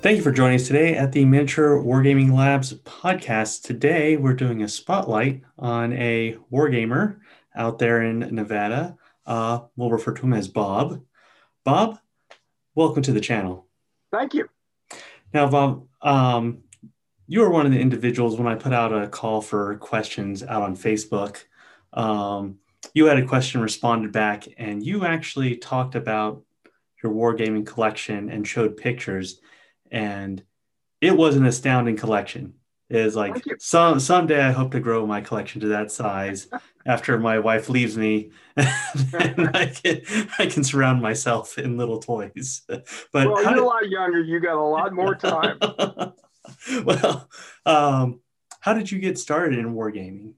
Thank you for joining us today at the Miniature Wargaming Labs podcast. Today, we're doing a spotlight on a wargamer out there in Nevada. Uh, we'll refer to him as Bob. Bob, welcome to the channel. Thank you. Now, Bob, um, you were one of the individuals when I put out a call for questions out on Facebook. Um, you had a question responded back, and you actually talked about your wargaming collection and showed pictures and it was an astounding collection. It is like some someday I hope to grow my collection to that size after my wife leaves me, and I can I can surround myself in little toys. But well, you're did, a lot younger. You got a lot more time. well, um, how did you get started in wargaming?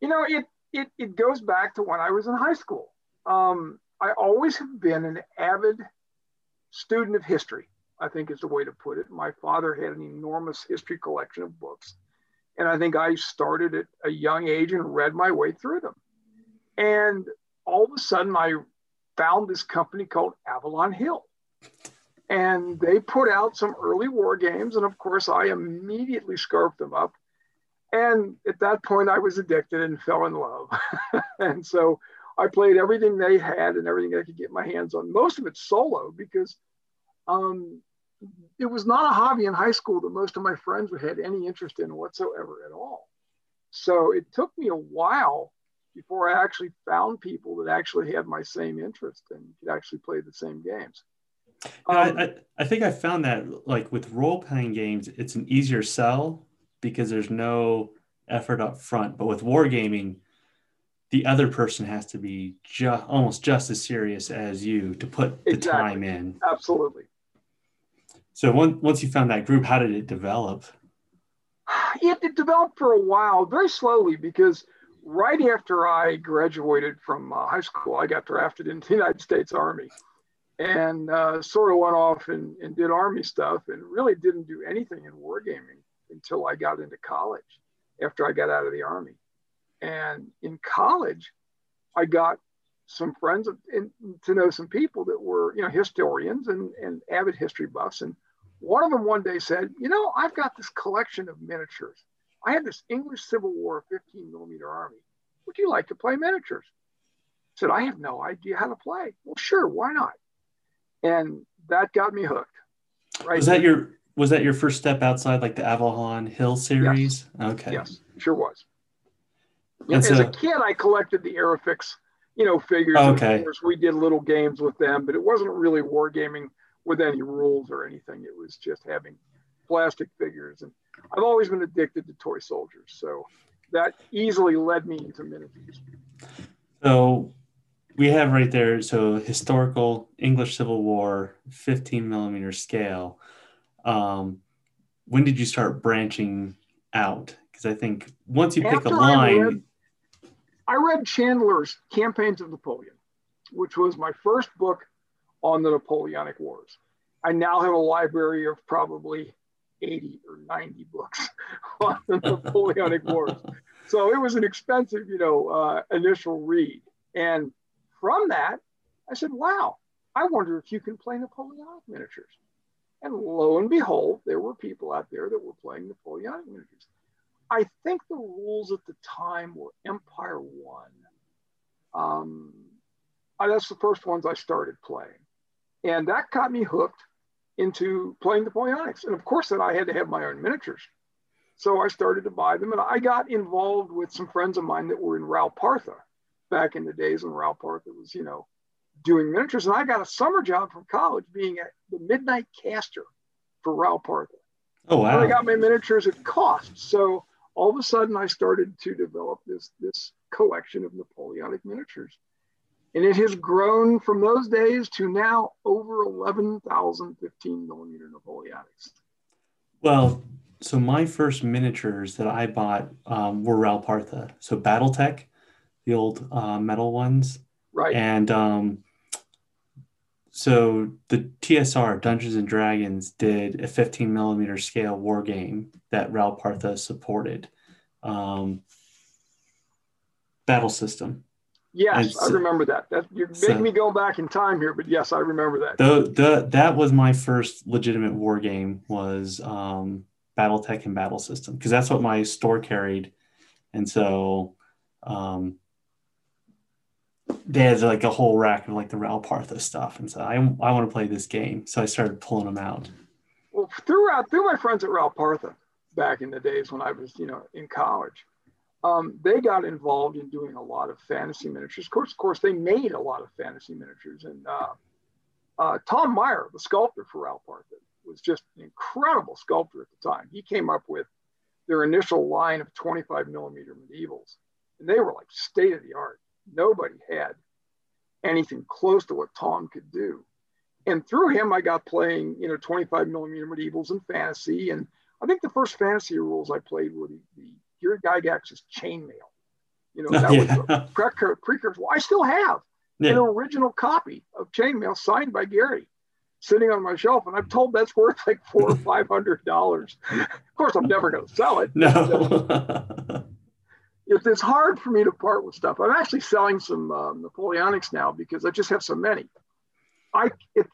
You know, it it it goes back to when I was in high school. Um, I always have been an avid student of history. I think is the way to put it. My father had an enormous history collection of books. And I think I started at a young age and read my way through them. And all of a sudden, I found this company called Avalon Hill. And they put out some early war games. And of course, I immediately scarfed them up. And at that point, I was addicted and fell in love. and so I played everything they had and everything I could get my hands on. Most of it solo because um, it was not a hobby in high school that most of my friends had any interest in whatsoever at all. So it took me a while before I actually found people that actually had my same interest and could actually play the same games. Um, I, I think I found that like with role playing games, it's an easier sell because there's no effort up front. But with wargaming, the other person has to be ju- almost just as serious as you to put the exactly. time in. Absolutely. So once once you found that group, how did it develop? It, it developed for a while, very slowly, because right after I graduated from uh, high school, I got drafted into the United States Army and uh, sort of went off and, and did Army stuff and really didn't do anything in wargaming until I got into college after I got out of the Army. And in college, I got some friends and to know some people that were, you know, historians and, and avid history buffs. And one of them one day said, You know, I've got this collection of miniatures. I had this English Civil War 15 millimeter army. Would you like to play miniatures? I said, I have no idea how to play. Well, sure, why not? And that got me hooked. Right. Was that your was that your first step outside like the Avalon Hill series? Yes. Okay. Yes, sure was. As so, a kid, I collected the Airfix, you know, figures. Oh, okay. Of course, we did little games with them, but it wasn't really wargaming with any rules or anything. It was just having plastic figures. And I've always been addicted to toy soldiers. So that easily led me into miniatures. So we have right there, so historical English Civil War, 15 millimeter scale. Um, when did you start branching out? Because I think once you pick a line. I read, I read Chandler's Campaigns of Napoleon, which was my first book on the Napoleonic Wars. I now have a library of probably 80 or 90 books on the Napoleonic Wars. So it was an expensive, you know, uh, initial read. And from that, I said, wow, I wonder if you can play Napoleonic miniatures. And lo and behold, there were people out there that were playing Napoleonic miniatures. I think the rules at the time were Empire One. Um, that's the first ones I started playing. And that got me hooked into playing the Napoleonics. And of course, then I had to have my own miniatures. So I started to buy them. And I got involved with some friends of mine that were in Ral Partha back in the days when Ral Partha was, you know, doing miniatures. And I got a summer job from college being at the midnight caster for Ral Partha. Oh, wow. And I got my miniatures at cost. So all of a sudden I started to develop this, this collection of Napoleonic miniatures. And it has grown from those days to now over 11,000 15 millimeter Napoleonics. Well, so my first miniatures that I bought um, were Ral Partha. So Battletech, the old uh, metal ones. Right. And um, so the TSR, Dungeons and Dragons, did a 15 millimeter scale war game that Ral Partha supported. Um, battle system Yes, I remember that. That you're making so, me go back in time here, but yes, I remember that. The, the that was my first legitimate war game was um, BattleTech and Battle System because that's what my store carried, and so um, they had like a whole rack of like the Ral Partha stuff, and so I I want to play this game, so I started pulling them out. Well, throughout through my friends at Ral Partha back in the days when I was you know in college, um, they got involved in doing a lot of fantasy miniatures. Of course, of course, they made a lot of fantasy miniatures, and uh, uh, Tom Meier, the sculptor for Ral Partha, was just an incredible sculptor at the time. He came up with their initial line of 25 millimeter medievals, and they were like state of the art. Nobody had anything close to what Tom could do. And through him, I got playing, you know, 25 millimeter medievals and fantasy. And I think the first fantasy rules I played were the, the Gary is chainmail. You know, that yeah. was a precursor. Well, I still have yeah. an original copy of chainmail signed by Gary sitting on my shelf, and I'm told that's worth like four or five hundred dollars. of course, I'm never going to sell it. No. it's hard for me to part with stuff. I'm actually selling some um, Napoleonics now because I just have so many. I, it,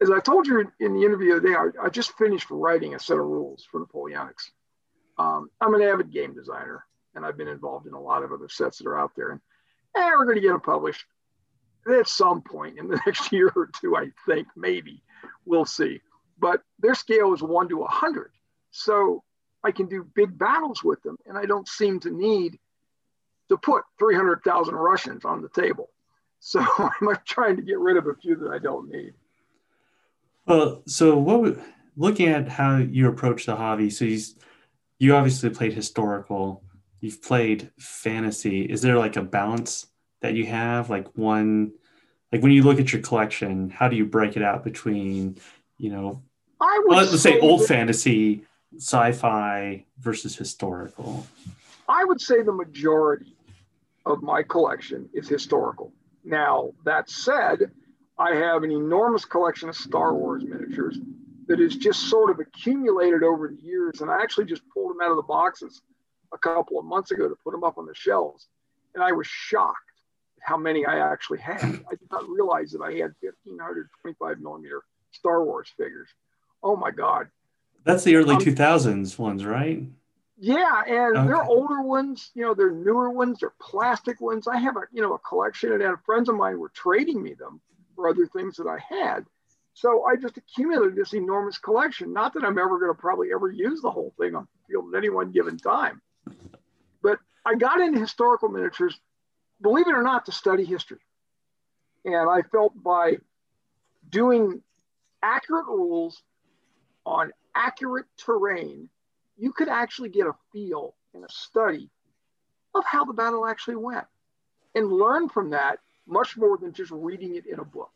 as I told you in the interview today, I, I just finished writing a set of rules for Napoleonics. Um, I'm an avid game designer, and I've been involved in a lot of other sets that are out there. And eh, we're going to get them published at some point in the next year or two, I think, maybe. We'll see. But their scale is one to a 100. So I can do big battles with them, and I don't seem to need to put 300,000 Russians on the table. So I'm trying to get rid of a few that I don't need. Well, so what? Looking at how you approach the hobby, so you you obviously played historical. You've played fantasy. Is there like a balance that you have? Like one, like when you look at your collection, how do you break it out between, you know, I would let's say, say old that, fantasy, sci-fi versus historical? I would say the majority of my collection is historical. Now, that said, I have an enormous collection of Star Wars miniatures that is just sort of accumulated over the years. And I actually just pulled them out of the boxes a couple of months ago to put them up on the shelves. And I was shocked how many I actually had. I did not realize that I had 1,525 millimeter Star Wars figures. Oh my God. That's the early um, 2000s ones, right? Yeah, and okay. they're older ones. You know, they're newer ones. They're plastic ones. I have a you know a collection, and friends of mine were trading me them for other things that I had. So I just accumulated this enormous collection. Not that I'm ever going to probably ever use the whole thing on the field at any one given time, but I got into historical miniatures, believe it or not, to study history, and I felt by doing accurate rules on accurate terrain you could actually get a feel and a study of how the battle actually went and learn from that much more than just reading it in a book.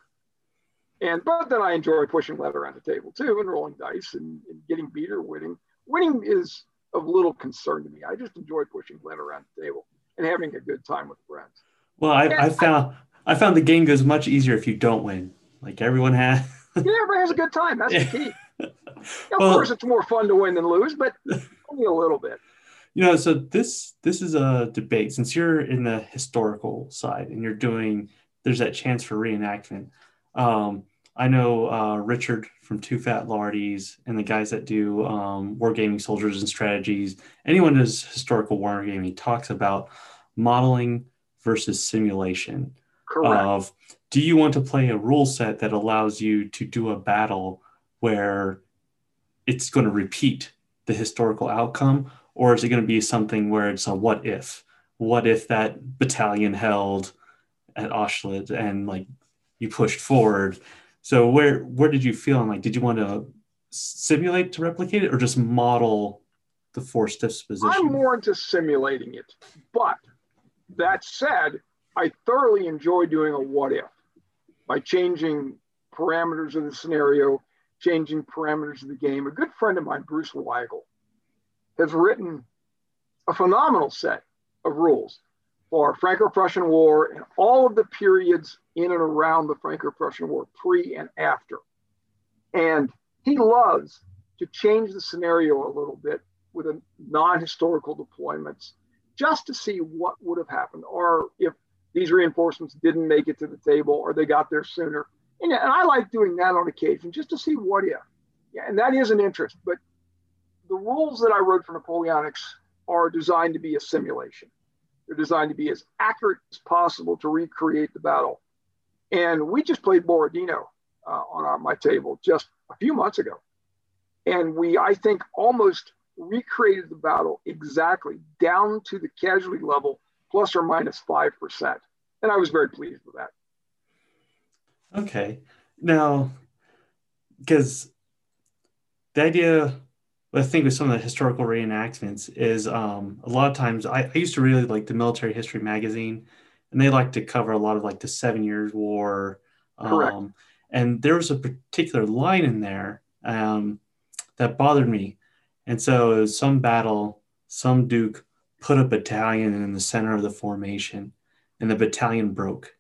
And but then I enjoy pushing lead around the table too and rolling dice and, and getting beat or winning. Winning is of little concern to me. I just enjoy pushing lead around the table and having a good time with friends. Well, I, I found I, I found the game goes much easier if you don't win. Like everyone has. yeah, everyone has a good time. That's the key. of well, course, it's more fun to win than lose, but only a little bit. You know, so this this is a debate since you're in the historical side and you're doing. There's that chance for reenactment. Um, I know uh, Richard from Two Fat Lardies and the guys that do um, wargaming soldiers and strategies. Anyone who does historical wargaming talks about modeling versus simulation. Correct. Of do you want to play a rule set that allows you to do a battle where it's going to repeat the historical outcome, or is it going to be something where it's a what if? What if that battalion held at Austerlitz and like you pushed forward? So where where did you feel? And like, did you want to simulate to replicate it, or just model the force disposition? I'm more into simulating it, but that said, I thoroughly enjoy doing a what if by changing parameters of the scenario changing parameters of the game. A good friend of mine, Bruce Weigle, has written a phenomenal set of rules for Franco-Prussian War and all of the periods in and around the Franco-Prussian War, pre and after. And he loves to change the scenario a little bit with a non-historical deployments just to see what would have happened or if these reinforcements didn't make it to the table or they got there sooner. And, and I like doing that on occasion just to see what if. Yeah, and that is an interest. But the rules that I wrote for Napoleonics are designed to be a simulation. They're designed to be as accurate as possible to recreate the battle. And we just played Borodino uh, on our, my table just a few months ago. And we, I think, almost recreated the battle exactly down to the casualty level, plus or minus 5%. And I was very pleased with that. Okay. Now, because the idea I think with some of the historical reenactments is um, a lot of times I, I, used to really like the military history magazine and they like to cover a lot of like the seven years war Correct. Um, and there was a particular line in there um, that bothered me and so it was some battle some duke put a battalion in the center of the formation and the battalion broke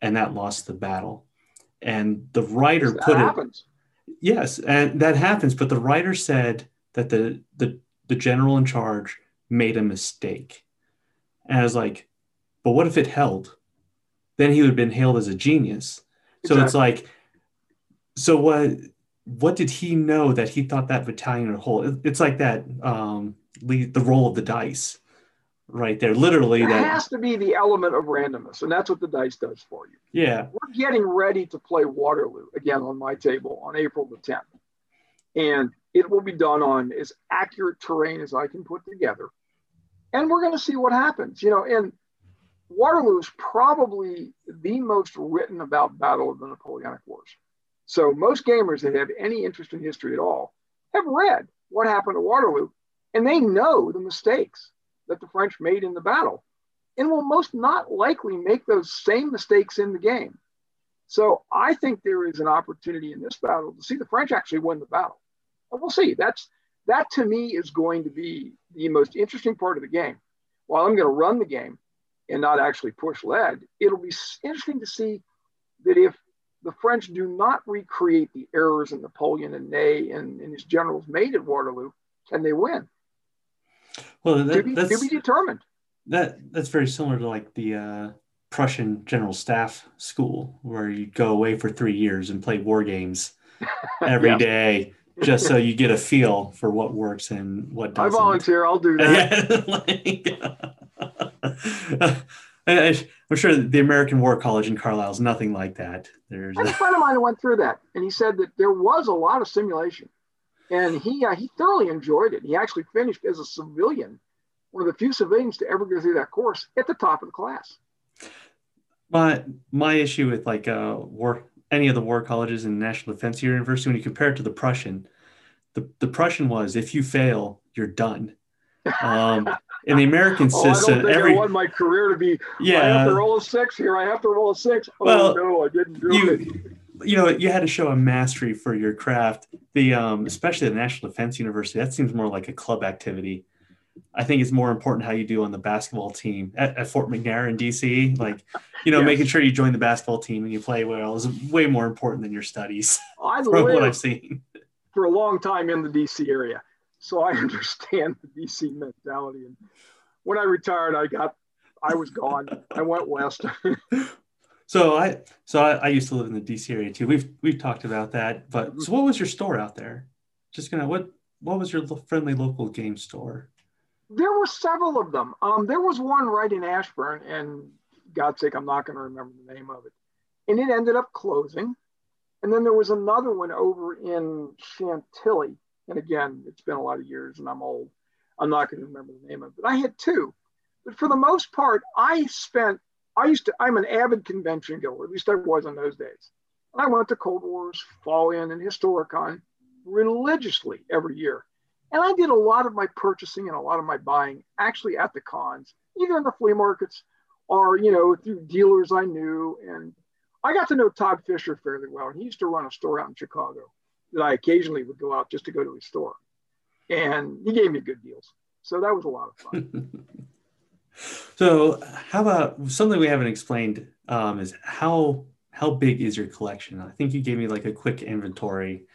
and that lost the battle and the writer put happens. it yes and that happens but the writer said that the the the general in charge made a mistake. And I was like, but what if it held? Then he would have been hailed as a genius. So exactly. it's like, so what what did he know that he thought that battalion would hold? It's like that um the roll of the dice right there. Literally there that has to be the element of randomness, and that's what the dice does for you. Yeah. We're getting ready to play Waterloo again on my table on April the 10th. And it will be done on as accurate terrain as I can put together. And we're going to see what happens. You know, and Waterloo is probably the most written about battle of the Napoleonic Wars. So most gamers that have any interest in history at all have read what happened at Waterloo, and they know the mistakes that the French made in the battle, and will most not likely make those same mistakes in the game. So I think there is an opportunity in this battle to see the French actually win the battle we'll see. That's that to me is going to be the most interesting part of the game. While I'm going to run the game and not actually push lead, it'll be interesting to see that if the French do not recreate the errors that Napoleon and Ney and, and his generals made at Waterloo, can they win? Well, that, to, be, that's to be determined. That that's very similar to like the uh, Prussian General Staff School, where you go away for three years and play war games every yeah. day just so you get a feel for what works and what doesn't. I volunteer. I'll do that. I'm sure the American War College in Carlisle is nothing like that. There's a friend of mine who went through that, and he said that there was a lot of simulation, and he uh, he thoroughly enjoyed it. He actually finished as a civilian, one of the few civilians to ever go through that course at the top of the class. My my issue with like uh, war any of the war colleges in National Defense University, when you compare it to the Prussian, the, the Prussian was if you fail, you're done. Um, in the American oh, system, I don't every I want my career to be. Yeah, I have to roll a six here. I have to roll a six. Oh well, no, I didn't do you, it. You know, you had to show a mastery for your craft. The um, especially the National Defense University, that seems more like a club activity. I think it's more important how you do on the basketball team at, at Fort McNair in DC. Like, you know, yes. making sure you join the basketball team and you play well is way more important than your studies. I from what I've seen for a long time in the DC area, so I understand the DC mentality. And when I retired, I got, I was gone. I went west. so I, so I, I, used to live in the DC area too. We've we've talked about that. But mm-hmm. so, what was your store out there? Just gonna what what was your friendly local game store? There were several of them. Um, there was one right in Ashburn, and God's sake, I'm not going to remember the name of it. And it ended up closing. And then there was another one over in Chantilly. And again, it's been a lot of years and I'm old. I'm not going to remember the name of it. I had two. But for the most part, I spent, I used to, I'm an avid convention goer, at least I was in those days. And I went to Cold Wars, Fall In, and Historicon religiously every year. And I did a lot of my purchasing and a lot of my buying actually at the cons, either in the flea markets or, you know, through dealers I knew. And I got to know Todd Fisher fairly well. And he used to run a store out in Chicago that I occasionally would go out just to go to his store. And he gave me good deals. So that was a lot of fun. so how about something we haven't explained um, is how how big is your collection? I think you gave me like a quick inventory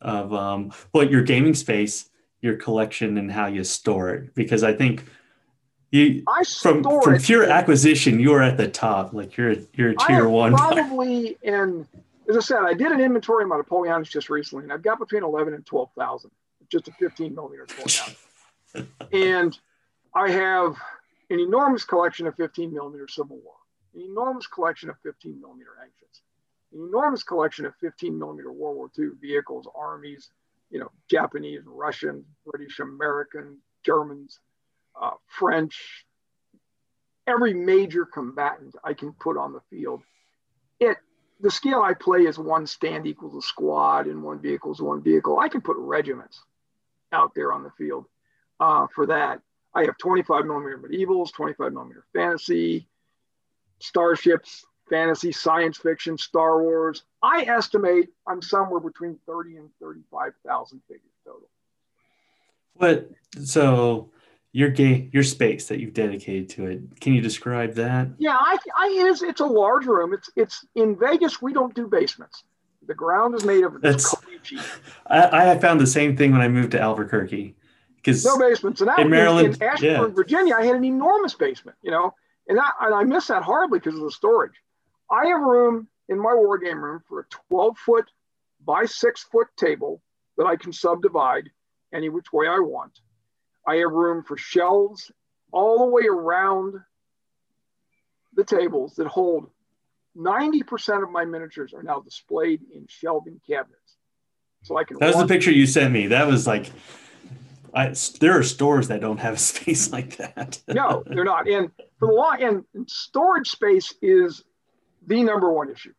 of um, what your gaming space your collection and how you store it because i think You I from from pure acquisition, you're at the top. Like you're you're a tier one. Probably in, as I said, I did an inventory of my Napoleonics just recently, and I've got between 11 and 12,000, just a 15 millimeter and I have an enormous collection of 15 millimeter Civil War, an enormous collection of 15 millimeter ancients, an enormous collection of 15 millimeter World War II vehicles, armies, you know, Japanese, Russian, British, American, Germans, uh, French, every major combatant I can put on the field. It the scale I play is one stand equals a squad and one vehicle is one vehicle. I can put regiments out there on the field uh, for that. I have 25 millimeter medievals, 25 millimeter fantasy, starships, fantasy, science fiction, Star Wars. I estimate I'm somewhere between 30 and 35,000 figures total. What so your game your space that you've dedicated to it? Can you describe that? Yeah, I, I it is. It's a large room. It's it's in Vegas. We don't do basements. The ground is made of That's- I, I found the same thing when I moved to Albuquerque because no basements. In in, Maryland, in Ashburn, yeah. Virginia, I had an enormous basement, you know, and I, and I miss that horribly because of the storage. I have room in my war game room for a 12 foot by six foot table that I can subdivide any which way I want. I have room for shelves all the way around the tables that hold 90% of my miniatures are now displayed in shelving cabinets. So I can that was the picture you sent me. That was like, I there are stores that don't have a space like that. no, they're not. And for the long and storage space is the number one issue.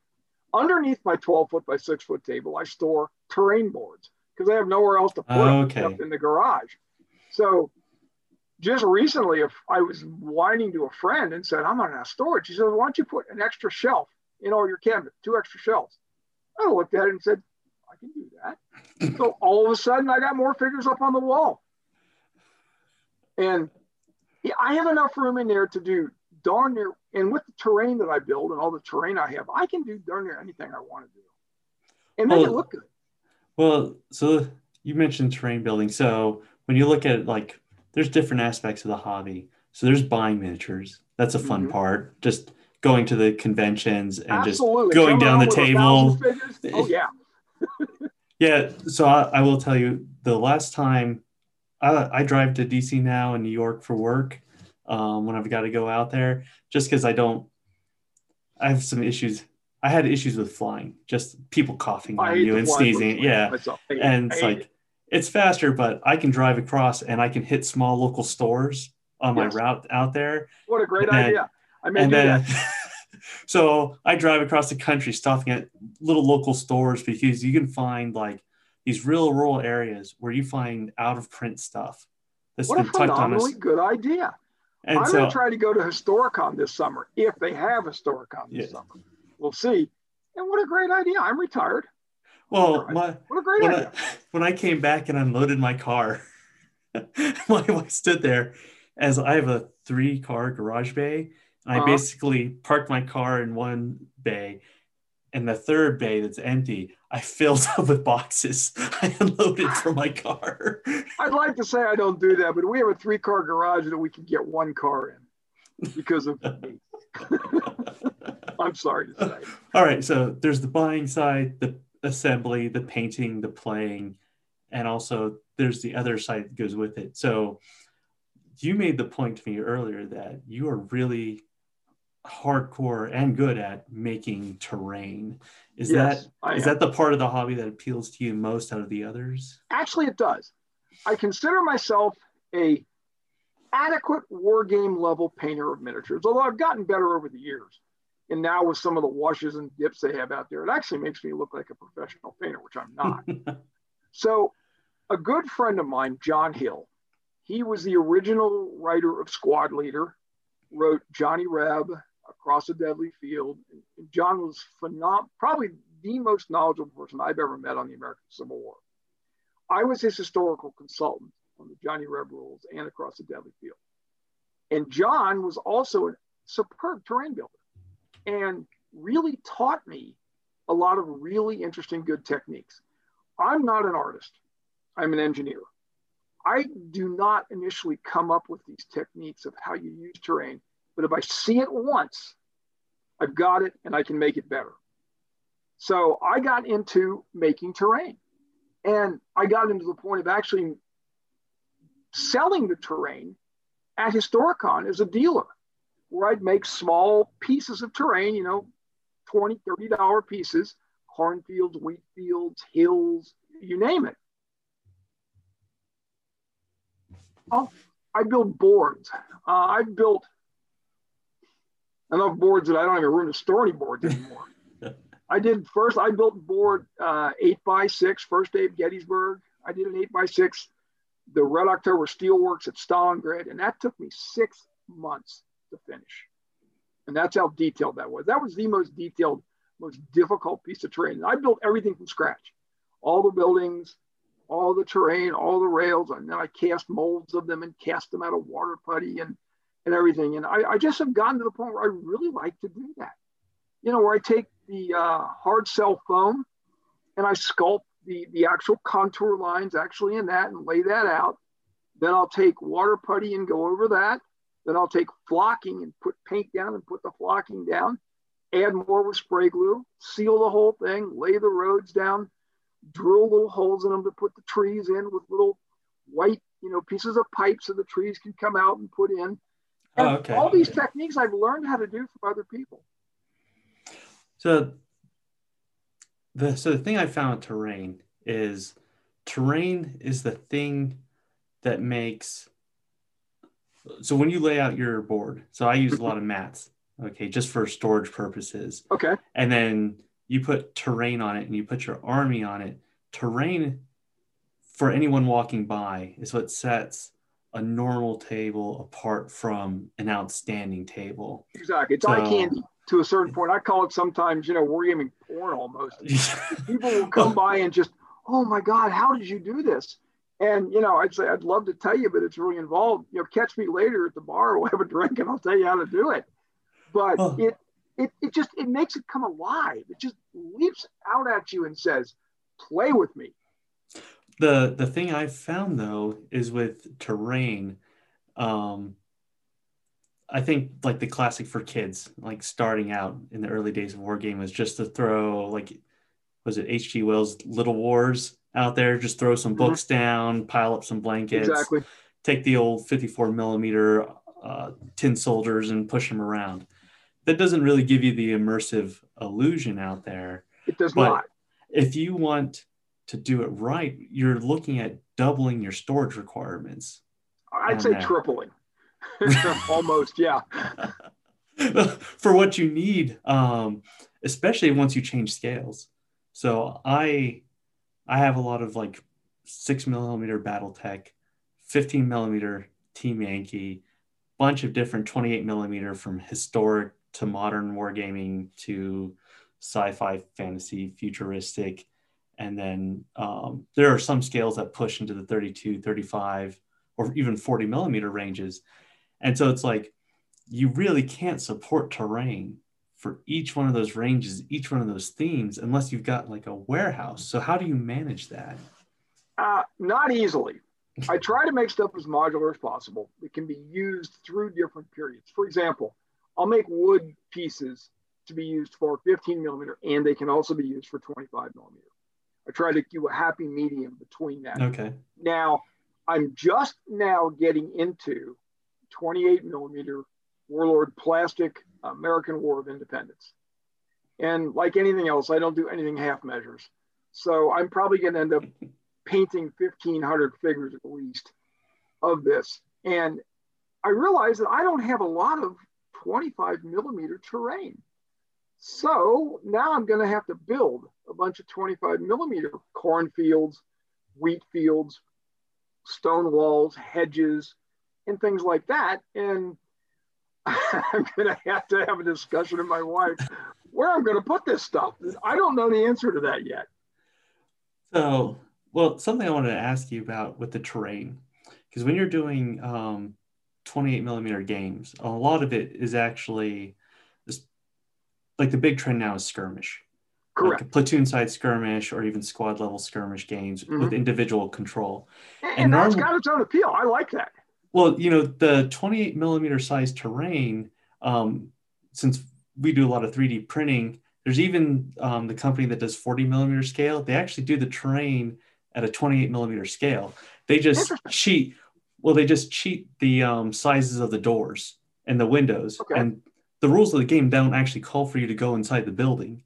Underneath my 12 foot by six foot table, I store terrain boards because I have nowhere else to put them Okay. except in the garage. So just recently, if I was whining to a friend and said, I'm on a storage, he said, Why don't you put an extra shelf in all your cabinets, two extra shelves? I looked at it and said, I can do that. so all of a sudden, I got more figures up on the wall. And yeah, I have enough room in there to do darn near, and with the terrain that I build and all the terrain I have, I can do darn near anything I want to do and make it look good. Well, so you mentioned terrain building. So when you look at it, like, there's different aspects of the hobby. So there's buying miniatures. That's a fun Mhm. part. Just going to the conventions and Absolutely. just going down the table. Oh, yeah. Yeah. So I, I will tell you the last time I, I drive to DC now in New York for work um, when I've got to go out there, just because I don't, I have some issues. I had issues with flying, just people coughing I on you and sneezing. Yeah. myself. I hate it. and it's like it. it's faster but i can drive across and i can hit small local stores on my route out there what a great and idea. I may and then so i drive across the country stopping at little local stores because you can find like these real rural areas where you find out of print stuff that's What a been tucked on us phenomenally good idea. And I'm so going to try to go to Historicon this summer if they have Historicon this Yeah. summer. We'll see. And what a great idea. I'm retired. well my What a great when idea. I, when I came back and unloaded my car, my wife stood there as I have a three car garage bay. And I Uh-huh. basically parked my car in one bay and the third bay that's empty, I filled up with boxes I unloaded from my car. I'd like to say I don't do that, but we have a three car garage that we can get one car in because of me. I'm sorry to say. All right. So there's the buying side, the assembly, the painting, the playing, and also there's the other side that goes with it. So you made the point to me earlier that you are really hardcore and good at making terrain. Is yes, that I is am. that the part of the hobby that appeals to you most out of the others? Actually, it does. I consider myself a adequate war game level painter of miniatures, although I've gotten better over the years. And now with some of the washes and dips they have out there, it actually makes me look like a professional painter, which I'm not. so, a good friend of mine, John Hill, he was the original writer of Squad Leader, wrote Johnny Reb, Across a Deadly Field. John was phenom- probably the most knowledgeable person I've ever met on the American Civil War. I was his historical consultant on the Johnny Reb rules and Across the Deadly Field. And John was also a superb terrain builder and really taught me a lot of really interesting, good techniques. I'm not an artist, I'm an engineer. I do not initially come up with these techniques of how you use terrain, but if I see it once, I've got it and I can make it better. So I got into making terrain and I got into the point of actually selling the terrain at Historicon as a dealer, where I'd make small pieces of terrain, you know, 20, $30 pieces, cornfields, wheat fields, hills, you name it. Oh, I build boards. Uh, I've built enough boards that I don't have room to store any boards anymore. I did first, I built board uh, eight by six, first day of Gettysburg. I did an eight by six, the Red October Steelworks at Stalingrad, and that took me six months to finish. And that's how detailed that was. That was the most detailed, most difficult piece of terrain. I built everything from scratch, all the buildings, all the terrain, all the rails, and then I cast molds of them and cast them out of water putty and and everything. And I, I just have gotten to the point where I really like to do that. You know, where I take the uh, hard cell foam and I sculpt the, the actual contour lines actually in that and lay that out. Then I'll take water putty and go over that. Then I'll take flocking and put paint down and put the flocking down. Add more with spray glue, seal the whole thing, lay the roads down, drill little holes in them to put the trees in with little white, you know, pieces of pipe so the trees can come out and put in. And oh, okay. all these techniques I've learned how to do from other people. So the so the thing I found with terrain is terrain is the thing that makes so when you lay out your board, so I use a lot of mats, okay, just for storage purposes. Okay. And then you put terrain on it and you put your army on it. Terrain for anyone walking by is what sets a normal table apart from an outstanding table. Exactly. It's so, eye candy to a certain point. I call it sometimes, you know, wargaming porn almost. People will come oh. by and just, oh my God, how did you do this? And you know, I'd say I'd love to tell you, but it's really involved. You know, catch me later at the bar, we'll have a drink, and I'll tell you how to do it. But oh. it it it just it makes it come alive. It just leaps out at you and says, "Play with me." The the thing I found though is with terrain, um, I think like the classic for kids, like starting out in the early days of war game was just to throw like was it H.G. Wells' Little Wars out there, just throw some mm-hmm. books down, pile up some blankets, exactly. take the old 54 millimeter uh, tin soldiers and push them around. That doesn't really give you the immersive illusion out there. It does but not. If you want to do it right, you're looking at doubling your storage requirements. I'd say that. tripling. Almost, yeah. For what you need, um, especially once you change scales. So I, I have a lot of like six millimeter BattleTech, 15 millimeter Team Yankee, bunch of different 28 millimeter from historic to modern wargaming to sci-fi, fantasy, futuristic, and then um, there are some scales that push into the 32, 35, or even 40 millimeter ranges. And so it's like you really can't support terrain for each one of those ranges, each one of those themes, unless you've got like a warehouse. So how do you manage that? Uh, not easily. I try to make stuff as modular as possible. It can be used through different periods. For example, I'll make wood pieces to be used for 15 millimeter, and they can also be used for 25 millimeter. I try to do a happy medium between that. Okay. Now, I'm just now getting into 28 millimeter Warlord plastic American War of Independence. And like anything else, I don't do anything half measures. So I'm probably going to end up painting 1,500 figures at least of this. And I realize that I don't have a lot of 25 millimeter terrain. So now I'm going to have to build a bunch of 25 millimeter cornfields, wheat fields, stone walls, hedges, and things like that. And I'm going to have to have a discussion with my wife where I'm going to put this stuff. I don't know the answer to that yet. So, well, something I wanted to ask you about with the terrain, because when you're doing um, 28 millimeter games, a lot of it is actually like the big trend now is skirmish. Correct. like platoon side skirmish or even squad level skirmish games Mhm. with individual control. And, And that's normal- got its own appeal. I like that. Well, you know, the 28 millimeter size terrain, um, since we do a lot of 3D printing, there's even um, the company that does 40 millimeter scale. They actually do the terrain at a 28 millimeter scale. They just cheat. Well, they just cheat the um, sizes of the doors and the windows. Okay. And the rules of the game don't actually call for you to go inside the building.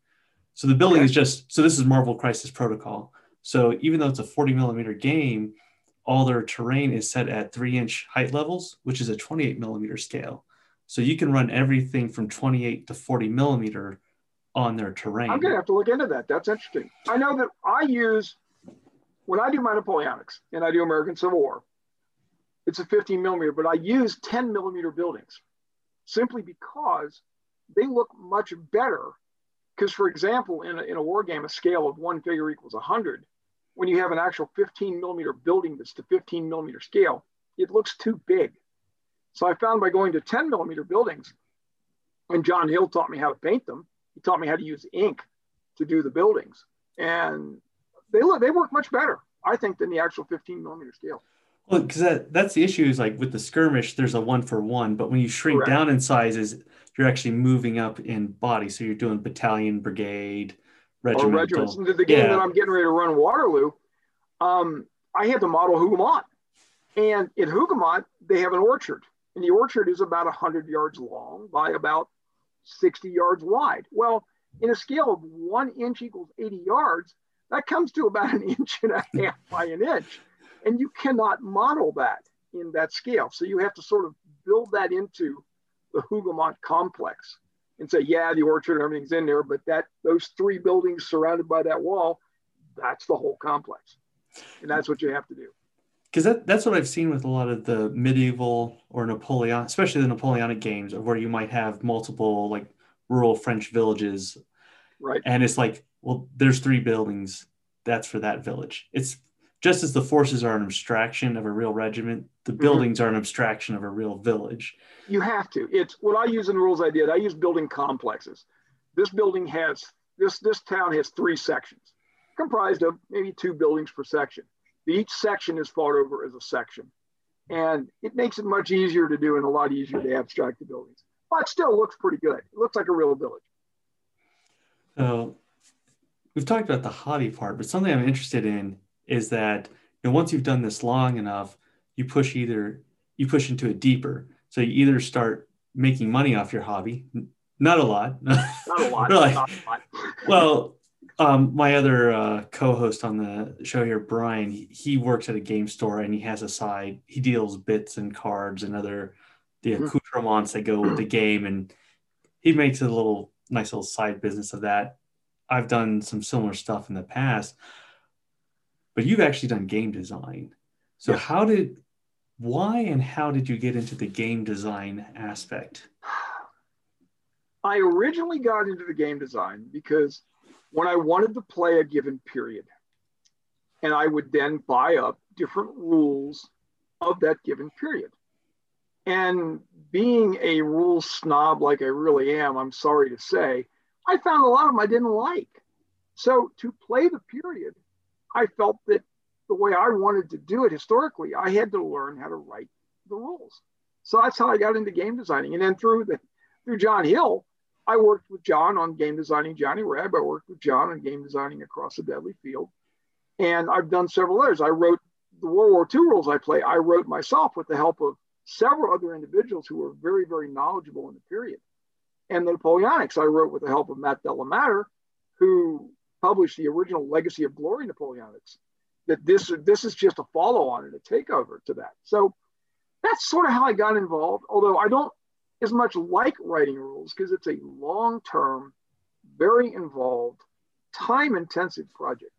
So the building Okay. is just, so this is Marvel Crisis Protocol. So even though it's a 40 millimeter game, all their terrain is set at three inch height levels, which is a 28 millimeter scale. So you can run everything from 28 to 40 millimeter on their terrain. I'm going to have to look into that. That's interesting. I know that I use, when I do my Napoleonics and I do American Civil War, it's a 15 millimeter, but I use 10 millimeter buildings simply because they look much better. Because, for example, in a, in a war game, a scale of one figure equals 100. When you have an actual 15 millimeter building that's the 15 millimeter scale, it looks too big. So I found by going to 10 millimeter buildings, and John Hill taught me how to paint them. He taught me how to use ink to do the buildings, and they look they work much better, I think, than the actual 15 millimeter scale. Well, because that, that's the issue is like with the skirmish, there's a one for one, but when you shrink Correct. down in sizes, you're actually moving up in body. So you're doing battalion, brigade, Or regimental. regiments. The, the game Yeah. that I'm getting ready to run Waterloo, um, I had to model Hougoumont, and in Hougoumont they have an orchard, and the orchard is about 100 yards long by about 60 yards wide. Well, in a scale of one inch equals 80 yards, that comes to about an inch and a half by an inch. And you cannot model that in that scale. So you have to sort of build that into the Hougoumont complex and say, yeah, the orchard and everything's in there, but that those three buildings surrounded by that wall, that's the whole complex. And that's what you have to do. because that, that's what I've seen with a lot of the medieval or Napoleon, especially the Napoleonic games, of where you might have multiple like rural French villages, Right. and it's like, well, there's three buildings. That's for that village. It's just as the forces are an abstraction of a real regiment, the Mm-hmm. buildings are an abstraction of a real village. You have to. It's what I use in the rules I did. I use building complexes. This building has this this town has three sections, comprised of maybe two buildings per section. Each section is fought over as a section, and it makes it much easier to do and a lot easier to abstract the buildings. But it still looks pretty good. It looks like a real village. So we've talked about the hobby part, but something I'm interested in is that you know, once you've done this long enough, you push either you push into it deeper. So you either start making money off your hobby, not a lot, Not a lot. Really? Not a lot. well, um, my other uh, co-host on the show here, Brian, he, he works at a game store and he has a side. He deals bits and cards and other the Mhm. accoutrements that go with the game, and he makes a little nice little side business of that. I've done some similar stuff in the past, but you've actually done game design. So how did, why, and how did you get into the game design aspect? I originally got into the game design because when I wanted to play a given period, and I would then buy up different rules of that given period. And being a rule snob like I really am, I'm sorry to say, I found a lot of them I didn't like. So to play the period, I felt that the way I wanted to do it historically, I had to learn how to write the rules. So that's how I got into game designing. And then through the through John Hill, I worked with John on game designing Johnny Reb. I worked with John on game designing Across the Deadly Field. And I've done several others. I wrote the World War II rules I play, I wrote myself with the help of several other individuals who were very, very knowledgeable in the period. And the Napoleonics, I wrote with the help of Matt Delamater, who published the original Legacy of Glory Napoleonics. That this, this is just a follow on and a takeover to that. So that's sort of how I got involved, although I don't as much like writing rules because it's a long term, very involved, time intensive project.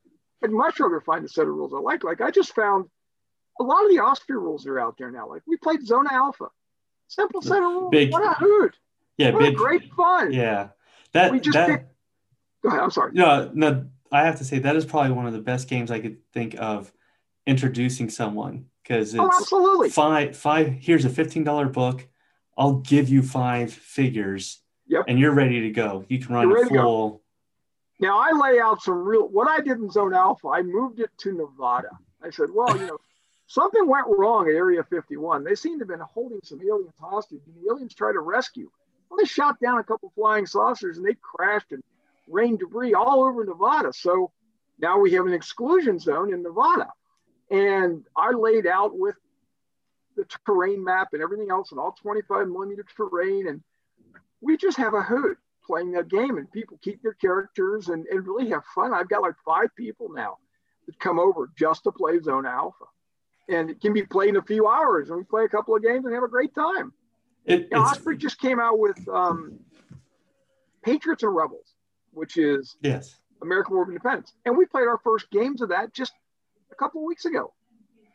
I'd much rather find a set of rules I like. Like I just found a lot of the Osprey rules are out there now. Like we played Zona Alfa, simple set of rules. Big- what a hoot! Yeah, What big, great fun. yeah. That We just that picked- Go ahead. I'm sorry. no no. I have to say that is probably one of the best games I could think of introducing someone because Oh, it's absolutely. five five. Here's a fifteen dollar book. I'll give you five figures, Yep. and you're ready to go. You can run a ready to go. full. Now I lay out some real what I did in Zone Alpha. I moved it to Nevada. I said, well, you know, something went wrong at Area 51. They seem to have been holding some aliens hostage, and the aliens tried to rescue. Well, they shot down a couple flying saucers, and they crashed and rained debris all over Nevada. So now we have an exclusion zone in Nevada, and I laid out with the terrain map and everything else, and all 25 millimeter terrain, and we just have a hoot playing that game and people keep their characters and, and really have fun. I've got like five people now that come over just to play Zona Alfa. And it can be played in a few hours and we play a couple of games and have a great time. It, you know, Osprey just came out with um, Patriots and Rebels, which is yes American War of Independence. And we played our first games of that just a couple of weeks ago.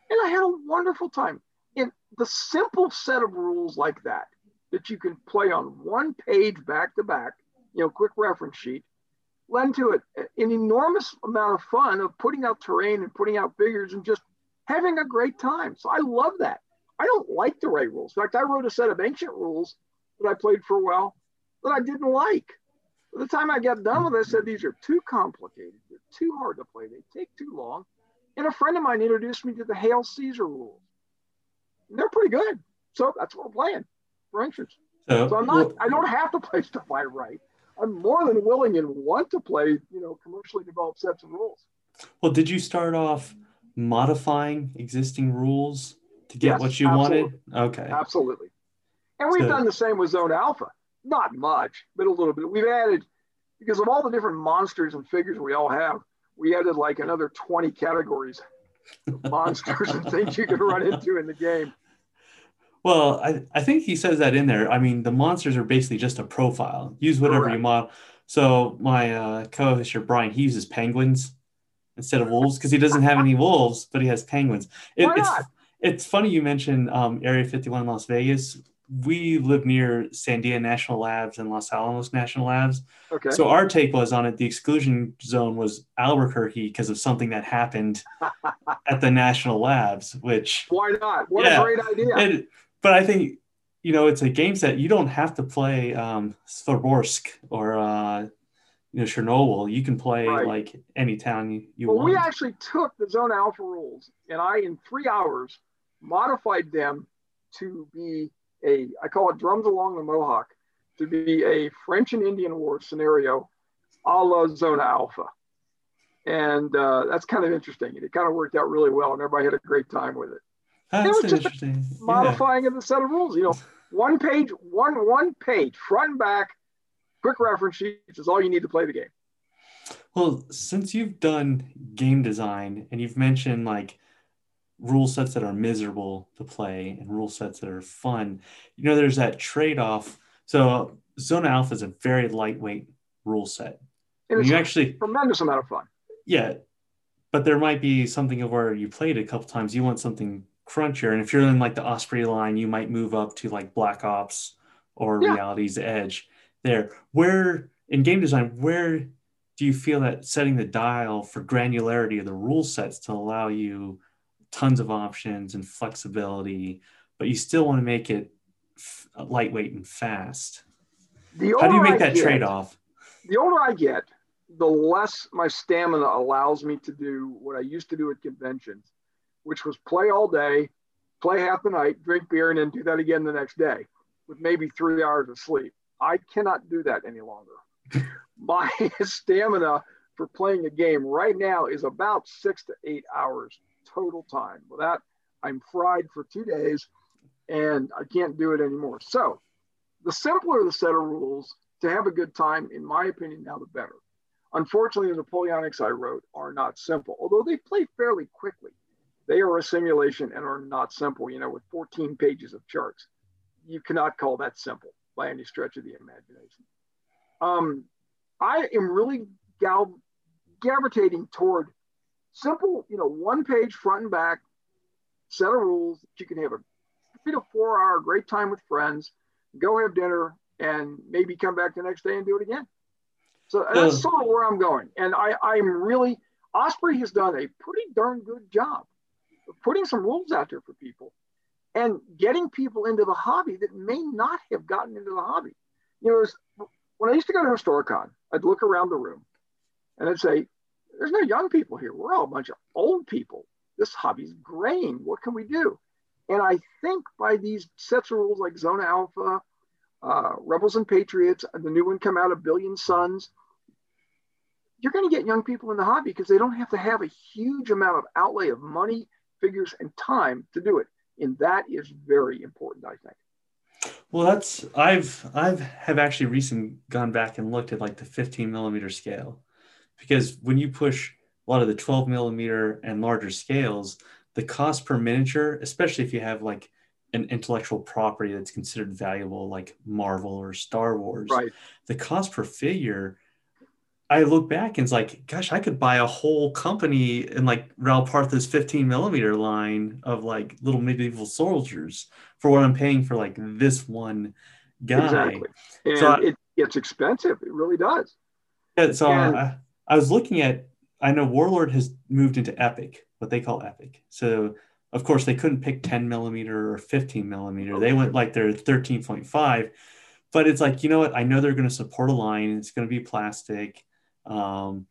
And I had a wonderful time. In the simple set of rules like that, that you can play on one page back to back, you know, quick reference sheet, lend to it an enormous amount of fun of putting out terrain and putting out figures and just having a great time. So I love that. I don't like the right rules. In fact, I wrote a set of ancient rules that I played for a while that I didn't like. By the time I got done with it, I said these are too complicated. They're too hard to play. They take too long. And a friend of mine introduced me to the Hail Caesar rules. And they're pretty good. So that's what we're playing, for instance. So, so I'm not, well, I don't have to play stuff I write. I'm more than willing and want to play, you know, commercially developed sets of rules. Well, did you start off modifying existing rules to get yes, what you absolutely. wanted? Okay. Absolutely. And we've so, done the same with Zona Alfa. Not much, but a little bit. We've added, because of all the different monsters and figures we all have, we added like another 20 categories monsters and things you can run into in the game. Well, I, I think he says that in there. I mean, the monsters are basically just a profile. Use whatever Correct. you want. So my uh, co-host here, Brian, he uses penguins instead of wolves because he doesn't have any wolves, but he has penguins. It, Why not? It's, it's funny you mentioned um, Area 51 in Las Vegas. We live near Sandia National Labs and Los Alamos National Labs. Okay. So our take was on it. The exclusion zone was Albuquerque because of something that happened at the national labs. Which why not? What yeah, a great idea! It, but I think you know it's a game set you don't have to play um, Svorborsk or uh, you know Chernobyl. You can play right. like any town you, you well, want. we actually took the Zona Alfa rules and I in three hours modified them to be a I call it drums along the Mohawk to be a French and Indian War scenario a la Zona Alfa. And uh, that's kind of interesting. And it kind of worked out really well, and everybody had a great time with it. That's it was interesting. modifying yeah. of the set of rules. You know, one page, one one page, front and back, quick reference sheets is all you need to play the game. Well, since you've done game design and you've mentioned like rule sets that are miserable to play and rule sets that are fun, you know, there's that trade off. So, Zona Alfa is a very lightweight rule set. And it's you actually tremendous amount of fun. Yeah, but there might be something of where you played a couple times. You want something crunchier. And if you're in like the Osprey line, you might move up to like Black Ops or yeah. Reality's Edge. There, where in game design, where do you feel that setting the dial for granularity of the rule sets to allow you tons of options and flexibility, but you still want to make it f- lightweight and fast? How do you make I that trade off? The older I get, the less my stamina allows me to do what I used to do at conventions which was play all day, play half the night, drink beer, and then do that again the next day with maybe three hours of sleep. I cannot do that any longer. My stamina for playing a game right now is about six to eight hours total time. Well, that, I'm fried for two days and I can't do it anymore. So, the simpler the set of rules to have a good time, in my opinion, now the better. Unfortunately, the Napoleonics I wrote are not simple, although they play fairly quickly. They are a simulation and are not simple, you know, with 14 pages of charts. You cannot call that simple by any stretch of the imagination. Um, I am really gal- gravitating toward simple, you know, one page front and back set of rules that you can have a three to four hour great time with friends, go have dinner, and maybe come back the next day and do it again. So that's sort of where I'm going. And I, I'm really, Osprey has done a pretty darn good job of putting some rules out there for people and getting people into the hobby that may not have gotten into the hobby. You know, was, when I used to go to Historicon, I'd look around the room And I'd say, there's no young people here. We're all a bunch of old people. This hobby's graying. What can we do? And I think by these sets of rules like Zona Alfa, uh, Rebels and Patriots, and the new one come out of Billion Suns, you're going to get young people in the hobby because they don't have to have a huge amount of outlay of money, figures, and time to do it. And that is very important, I think. Well, that's I've I've have actually recently gone back and looked at like the 15 millimeter scale, because when you push a lot of the 12 millimeter and larger scales, the cost per miniature, especially if you have like an intellectual property that's considered valuable, like Marvel or Star Wars, right. the cost per figure I look back and it's like, gosh, I could buy a whole company in like Ral Partha's 15 millimeter line of like little medieval soldiers for what I'm paying for like this one guy. Exactly. And so I, it gets expensive. It really does. Yeah, so and, I, I was looking at, I know Warlord has moved into Epic, what they call Epic. So of course they couldn't pick 10 millimeter or 15 millimeter. They went like their 13.5. But it's like, you know what? I know they're going to support a line. It's going to be plastic um,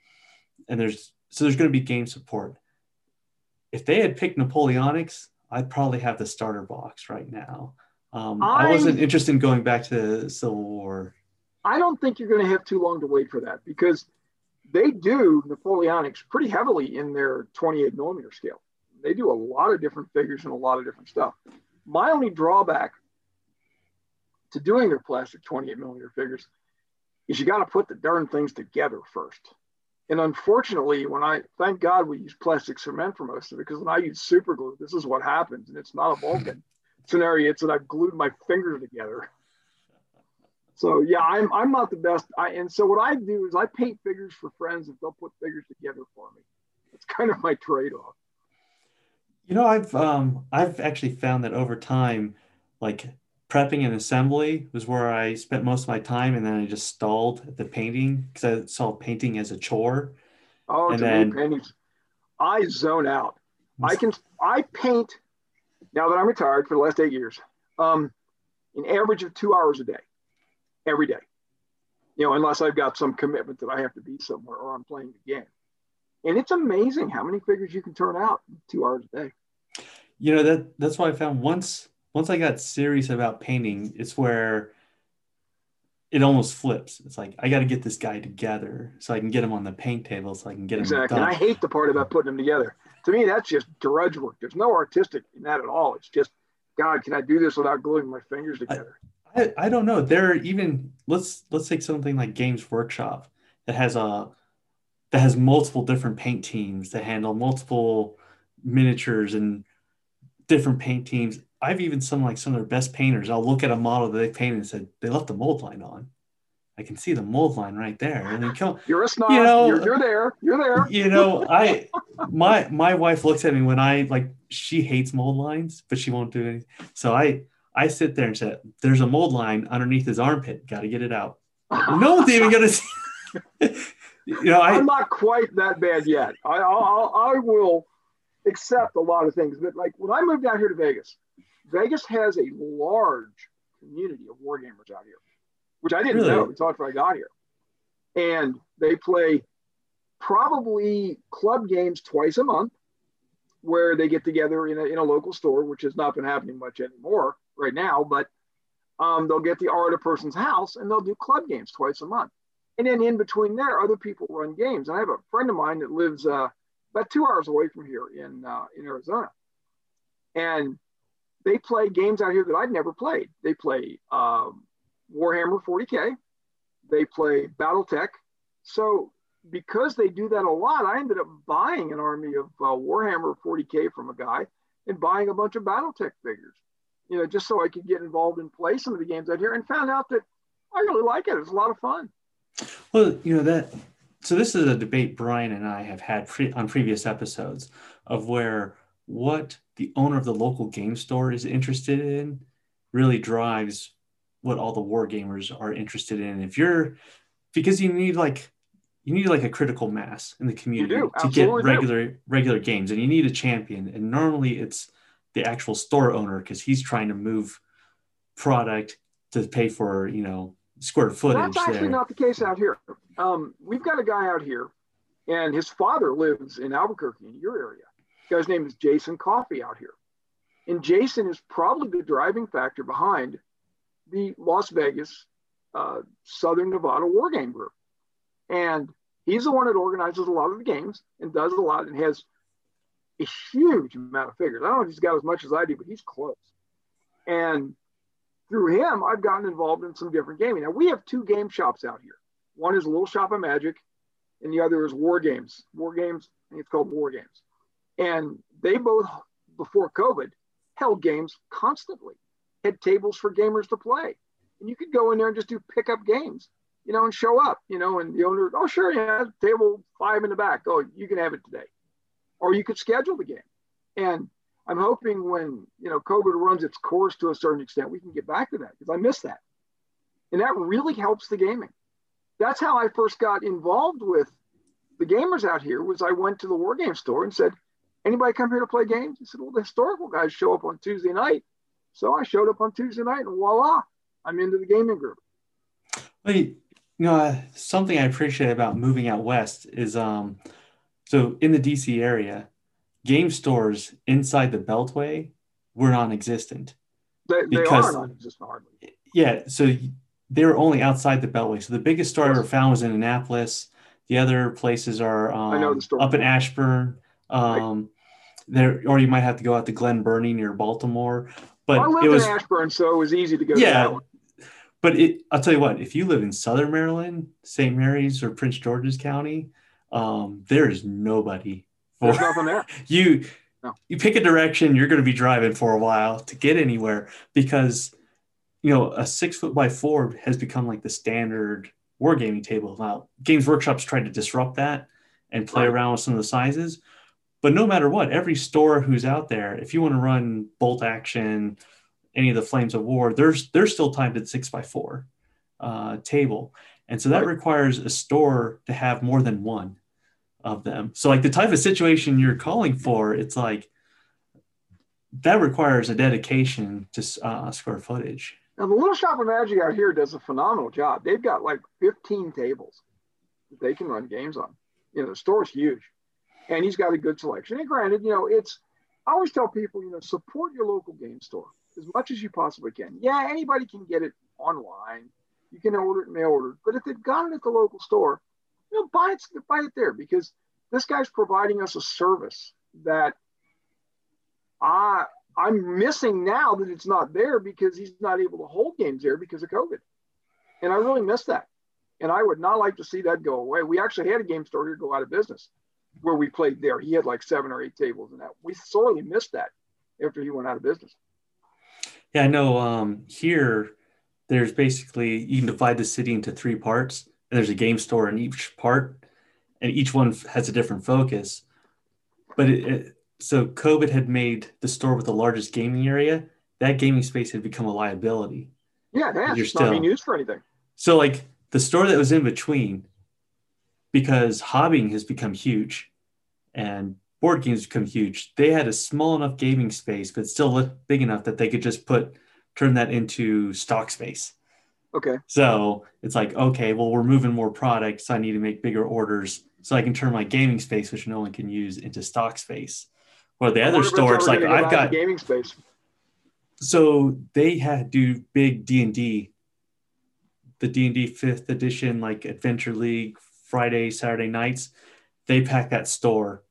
and there's so there's going to be game support. If they had picked Napoleonics, I'd probably have the starter box right now. Um, I, I wasn't interested in going back to Civil War. I don't think you're going to have too long to wait for that because they do Napoleonics pretty heavily in their 28 millimeter scale. They do a lot of different figures and a lot of different stuff. My only drawback to doing their plastic 28 millimeter figures is you got to put the darn things together first. And unfortunately, when I thank God we use plastic cement for most of it, because when I use super glue, this is what happens, and it's not a Vulcan scenario. It's that I've glued my finger together. So yeah, I'm I'm not the best. I and so what I do is I paint figures for friends if they'll put figures together for me. It's kind of my trade-off. You know, I've um I've actually found that over time, like prepping and assembly was where I spent most of my time, and then I just stalled at the painting because I saw painting as a chore. Oh, and then paintings. I zone out. I can I paint now that I'm retired for the last eight years. Um, an average of two hours a day, every day. You know, unless I've got some commitment that I have to be somewhere or I'm playing the game. And it's amazing how many figures you can turn out in two hours a day. You know that that's why I found once once I got serious about painting, it's where it almost flips. It's like I got to get this guy together so I can get him on the paint table so I can get exactly. him exactly. And I hate the part about putting them together. To me, that's just drudge work. There's no artistic in that at all. It's just, God, can I do this without gluing my fingers together? I, I, don't know. There are even let's let's take something like Games Workshop that has a that has multiple different paint teams that handle multiple miniatures and different paint teams I've even some like some of their best painters. I'll look at a model that they painted and said they left the mold line on. I can see the mold line right there. And then come, you're a snob. You know, you're, you're, there. You're there. You know, I my my wife looks at me when I like she hates mold lines, but she won't do anything. So I I sit there and say, "There's a mold line underneath his armpit. Got to get it out." no one's even gonna see. you know, I, am not quite that bad yet. I I'll, I will accept a lot of things, but like when I moved out here to Vegas, Vegas has a large community of wargamers out here, which I didn't really? know until after I got here. And they play probably club games twice a month where they get together in a, in a local store, which has not been happening much anymore right now, but um, they'll get the art of a person's house and they'll do club games twice a month. And then in between there, other people run games. And I have a friend of mine that lives uh, about two hours away from here in, uh, in Arizona. And they play games out here that I'd never played. They play um, Warhammer 40K, they play Battletech. So because they do that a lot, I ended up buying an army of uh, Warhammer 40K from a guy and buying a bunch of Battletech figures, you know, just so I could get involved and play some of the games out here and found out that I really like it. It's a lot of fun. Well, you know, that, so this is a debate Brian and I have had pre- on previous episodes of where what the owner of the local game store is interested in really drives what all the war gamers are interested in. If you're because you need like you need like a critical mass in the community to get regular do. regular games and you need a champion and normally it's the actual store owner because he's trying to move product to pay for you know square footage that's actually there. not the case out here um, we've got a guy out here And his father lives in Albuquerque in your area. The guy's name is Jason Coffee out here. And Jason is probably the driving factor behind the Las Vegas uh, Southern Nevada War Game Group. And he's the one that organizes a lot of the games and does a lot and has a huge amount of figures. I don't know if he's got as much as I do, but he's close. And through him, I've gotten involved in some different gaming. Now we have two game shops out here. One is Little Shop of Magic, and the other is War Games. War Games, I think it's called War Games. And they both, before COVID, held games constantly, had tables for gamers to play. And you could go in there and just do pickup games, you know, and show up, you know, and the owner, oh, sure, yeah, table five in the back. Oh, you can have it today. Or you could schedule the game. And I'm hoping when, you know, COVID runs its course to a certain extent, we can get back to that because I miss that. And that really helps the gaming. That's how I first got involved with the gamers out here was I went to the war game store and said, anybody come here to play games? He said, well, the historical guys show up on Tuesday night. So I showed up on Tuesday night and voila, I'm into the gaming group. Well, you know, uh, something I appreciate about moving out west is um, so in the DC area, game stores inside the Beltway were non-existent. They, they are non-existent hardly. Yeah, so they were only outside the Beltway. So the biggest store yes. I ever found was in Annapolis. The other places are um, I know the store. up in Ashburn. Um, right. There, or you might have to go out to Glen Burnie near Baltimore. But I lived it was, in Ashburn, so it was easy to go. Yeah, but it, I'll tell you what, if you live in Southern Maryland, St. Mary's or Prince George's County, um, there is nobody. For, There's nothing there. You no. you pick a direction, you're going to be driving for a while to get anywhere because you know a six foot by four has become like the standard wargaming table. Now, Games Workshop's tried to disrupt that and play right. around with some of the sizes. But no matter what, every store who's out there, if you want to run bolt action, any of the flames of war, there's they're still timed at six by four uh, table, and so that right. requires a store to have more than one of them. So like the type of situation you're calling for, it's like that requires a dedication to uh, square footage. Now the little shop of magic out here does a phenomenal job. They've got like 15 tables they can run games on. You know, the store's huge, and he's got a good selection. And granted, you know, it's I always tell people, you know, support your local game store as much as you possibly can. Yeah, anybody can get it online. You can order it mail order. But if they've got it at the local store, you know, buy it, buy it there because this guy's providing us a service that I I'm missing now that it's not there because he's not able to hold games there because of COVID. And I really miss that. And I would not like to see that go away. We actually had a game store here go out of business where we played there. He had like seven or eight tables and that we sorely missed that after he went out of business. Yeah, I know. Um, here, there's basically you can divide the city into three parts, and there's a game store in each part, and each one has a different focus. But it, it, so COVID had made the store with the largest gaming area. That gaming space had become a liability. Yeah, that's You're still, not being used for anything. So, like the store that was in between, because hobbying has become huge, and board games become huge. They had a small enough gaming space, but still big enough that they could just put turn that into stock space. Okay. So it's like, okay, well, we're moving more products. So I need to make bigger orders so I can turn my gaming space, which no one can use, into stock space. Well, the other store, it's like I've got gaming space. So they had do big D and D, the D and D fifth edition, like Adventure League Friday, Saturday nights. They pack that store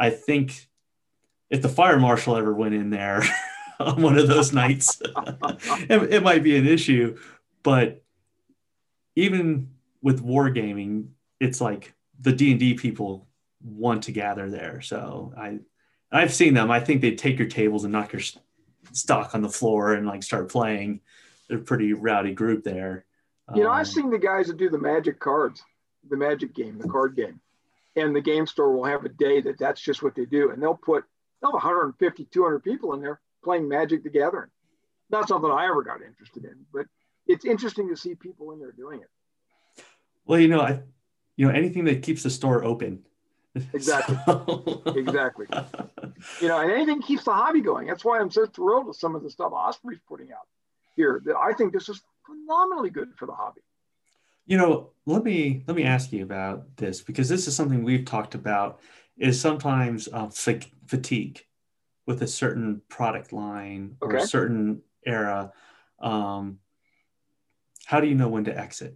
I think if the fire marshal ever went in there on one of those nights, it, it, might be an issue. But even with wargaming, it's like the D and D people want to gather there. So I, I've seen them. I think they take your tables and knock your stock on the floor and like start playing. They're a pretty rowdy group there. You know, um, I've seen the guys that do the magic cards, the magic game, the card game and the game store will have a day that that's just what they do and they'll put they'll have 150 200 people in there playing magic the gathering not something i ever got interested in but it's interesting to see people in there doing it well you know i you know anything that keeps the store open exactly so. exactly you know and anything keeps the hobby going that's why i'm so thrilled with some of the stuff osprey's putting out here that i think this is phenomenally good for the hobby You know, let me let me ask you about this because this is something we've talked about. Is sometimes uh, fatigue with a certain product line or a certain era. Um, how do you know when to exit?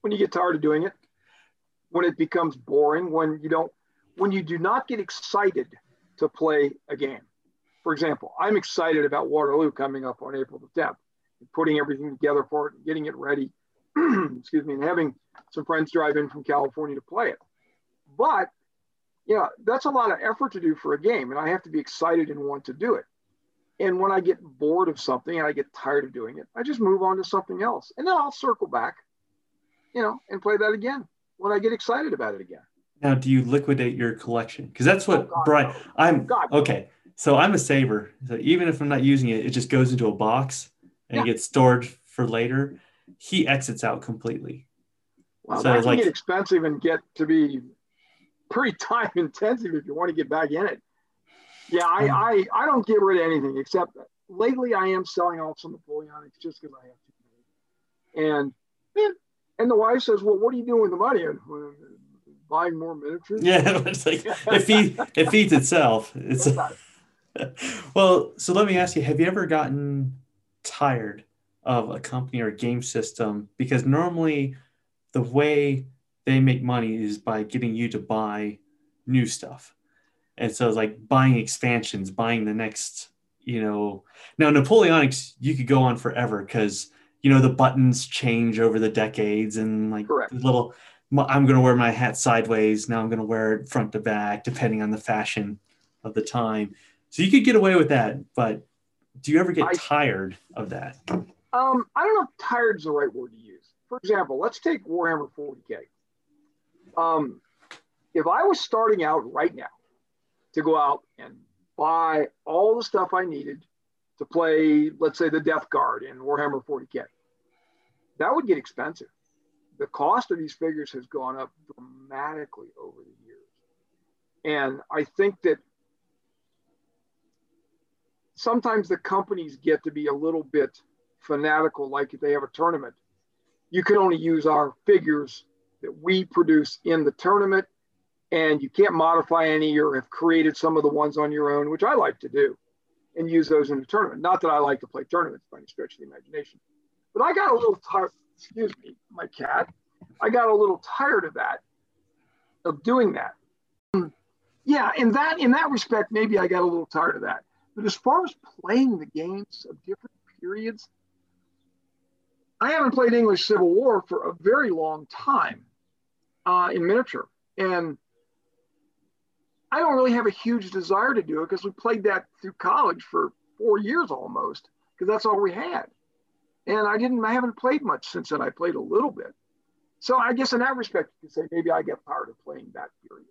When you get tired of doing it, when it becomes boring, when you don't, when you do not get excited to play a game. For example, I'm excited about Waterloo coming up on April the 10th, and putting everything together for it, and getting it ready. excuse me, and having some friends drive in from California to play it. But you know, that's a lot of effort to do for a game, and I have to be excited and want to do it. And when I get bored of something and I get tired of doing it, I just move on to something else, and then I'll circle back, you know, and play that again when I get excited about it again. Now, do you liquidate your collection? Because that's what Oh, God, Brian. no. I'm God, okay. So I'm a saver. So even if I'm not using it, it just goes into a box and Yeah. gets stored for later. He exits out completely. Wow, So that can like- get expensive and get to be pretty time intensive if you want to get back in it. Yeah, I, I, I don't get rid of anything except lately I am selling off some Napoleonics just because I have to. And and, and the wife says, "Well, what are you doing with the money? Buying more miniatures?" Yeah, it's like it, feed, it feeds itself. It's well. So let me ask you: Have you ever gotten tired of a company or a game system? Because normally, the way they make money is by getting you to buy new stuff, and so it's like buying expansions, buying the next. You know, now Napoleonics you could go on forever because you know the buttons change over the decades and like little I'm going to wear my hat sideways. Now I'm going to wear it front to back, depending on the fashion of the time. So you could get away with that, but do you ever get I- tired of that? Um, I don't know if tired is the right word to use. For example, let's take Warhammer 40K. Um, if I was starting out right now to go out and buy all the stuff I needed to play, let's say, the Death Guard in Warhammer 40K, that would get expensive. The cost of these figures has gone up dramatically over the years. And I think that sometimes the companies get to be a little bit fanatical, like if they have a tournament. You can only use our figures that we produce in the tournament, and you can't modify any or have created some of the ones on your own, which I like to do, and use those in a tournament. Not that I like to play tournaments by any stretch of the imagination, but I got a little tired. Excuse me, my cat. I got a little tired of that, of doing that. Yeah, in that in that respect, maybe I got a little tired of that. But as far as playing the games of different periods, I haven't played English Civil War for a very long time uh, in miniature. And I don't really have a huge desire to do it because we played that through college for four years almost, because that's all we had. And I didn't, I haven't played much since then. I played a little bit. So I guess in that respect, you could say maybe I get tired of playing that period.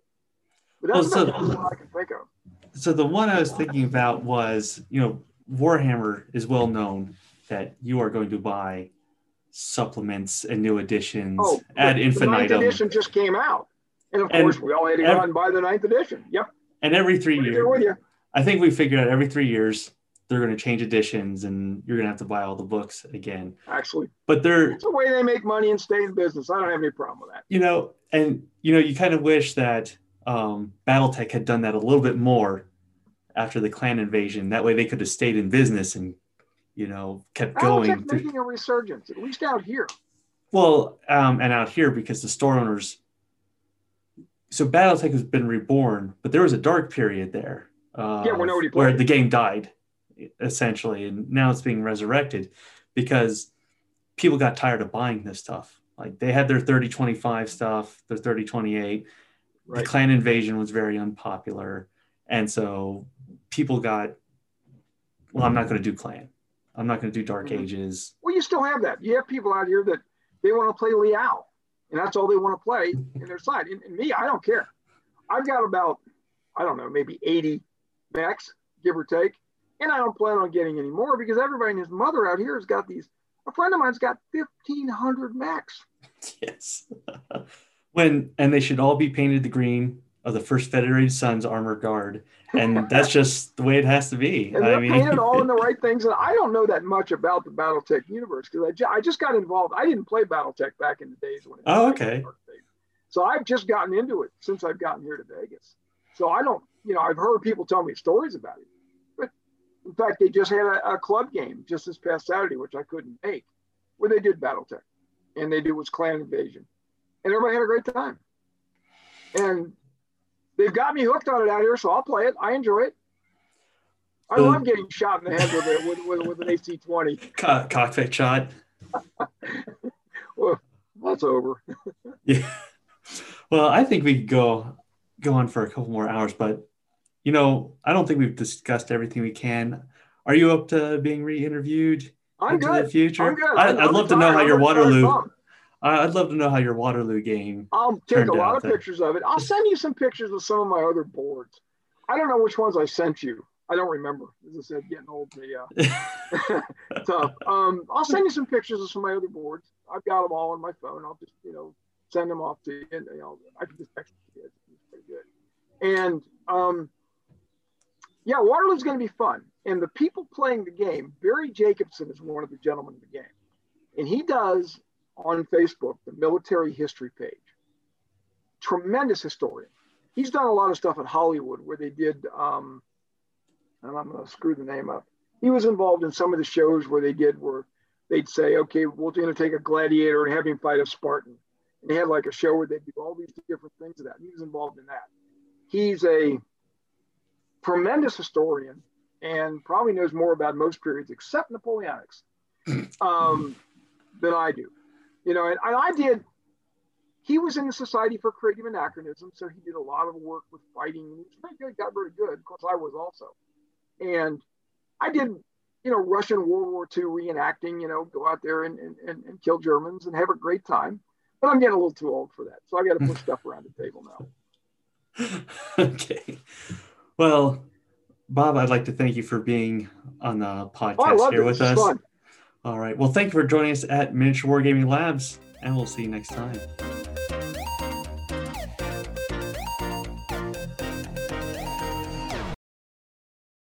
But that's Well, so- the one I can think of. So the one I was thinking about was, you know, Warhammer is well known that you are going to buy supplements and new editions Oh, ad the ninth edition just came out. And of And course, we all had to ev- go out and buy the ninth edition. Yep. and every three years. I think we figured out every three years they're going to change editions, and you're going to have to buy all the books again. Actually, But they're it's the way they make money and stay in business. I don't have any problem with that. you know, and you know, you kind of wish that um, BattleTech had done that a little bit more after the clan invasion. That way, they could have stayed in business and you know kept going. Battletech making a resurgence, at least out here. well, um, and out here because the store owners. So BattleTech has been reborn, but there was a dark period there. Uh, Yeah, where nobody where the game died, essentially, and now it's being resurrected because people got tired of buying this stuff. Like they had their 3025 stuff, their 3028 Right. the clan invasion was very unpopular and so people got well i'm not going to do clan i'm not going to do dark Mhm. ages Well, you still have that. You have people out here that they want to play Liao, and that's all they want to play in their side. And, and me, I don't care. I've got about, I don't know, maybe 80 mechs, give or take. And I don't plan on getting any more because everybody and his mother out here has got these. A friend of mine's got 1,500 mechs. yes when and they should all be painted the green of the First Federated Suns Armor Guard, and that's just the way it has to be. And I mean, all in the right things. And I don't know that much about the BattleTech universe because I, ju- I just got involved. I didn't play BattleTech back in the days when. It oh, was oh, okay. So I've just gotten into it since I've gotten here to Vegas. So I don't, you know, I've heard people tell me stories about it, but in fact, they just had a, a club game just this past Saturday, which I couldn't make, where they did BattleTech, and they did was Clan Invasion, and everybody had a great time. And they've got me hooked on it out here, so I'll play it. I enjoy it. I love getting shot in the head with, a, with, with, with an AC-20. cockpit shot. well, that's over. yeah. Well, I think we could go go on for a couple more hours, but you know, I don't think we've discussed everything we can. Are you up to being re-interviewed I'm into good. the future? I'm good. I, would love to know how I'm your Waterloo. I'd love to know how your Waterloo game. I'll take a lot of there. pictures of it. I'll send you some pictures of some of my other boards. I don't know which ones I sent you. I don't remember. As I said, getting old, yeah, tough. Um, I'll send you some pictures of some of my other boards. I've got them all on my phone. I'll just, you know, send them off to you. And, you know, I can just text you. It's pretty good. And um, yeah, Waterloo's going to be fun. And the people playing the game, Barry Jacobson is one of the gentlemen of the game, and he does on Facebook the military history page. Tremendous historian. He's done a lot of stuff at Hollywood where they did. Um, and I'm going to screw the name up. He was involved in some of the shows where they did where they'd say, okay, we're going to take a gladiator and have him fight a Spartan. And they had like a show where they do all these different things of that. He was involved in that. He's a tremendous historian and probably knows more about most periods except Napoleonics um, than I do. You know, and, and I did. He was in the Society for Creative Anachronism, so he did a lot of work with fighting. He was pretty good, got very good. Of course, I was also. And I did, you know, Russian World War II reenacting, you know, go out there and, and, and kill Germans and have a great time. But I'm getting a little too old for that. So I got to put stuff around the table now. okay. Well, Bob, I'd like to thank you for being on the oh, podcast oh, here it. with us. Fun. All right. Well, thank you for joining us at Miniature Wargaming Labs, and we'll see you next time.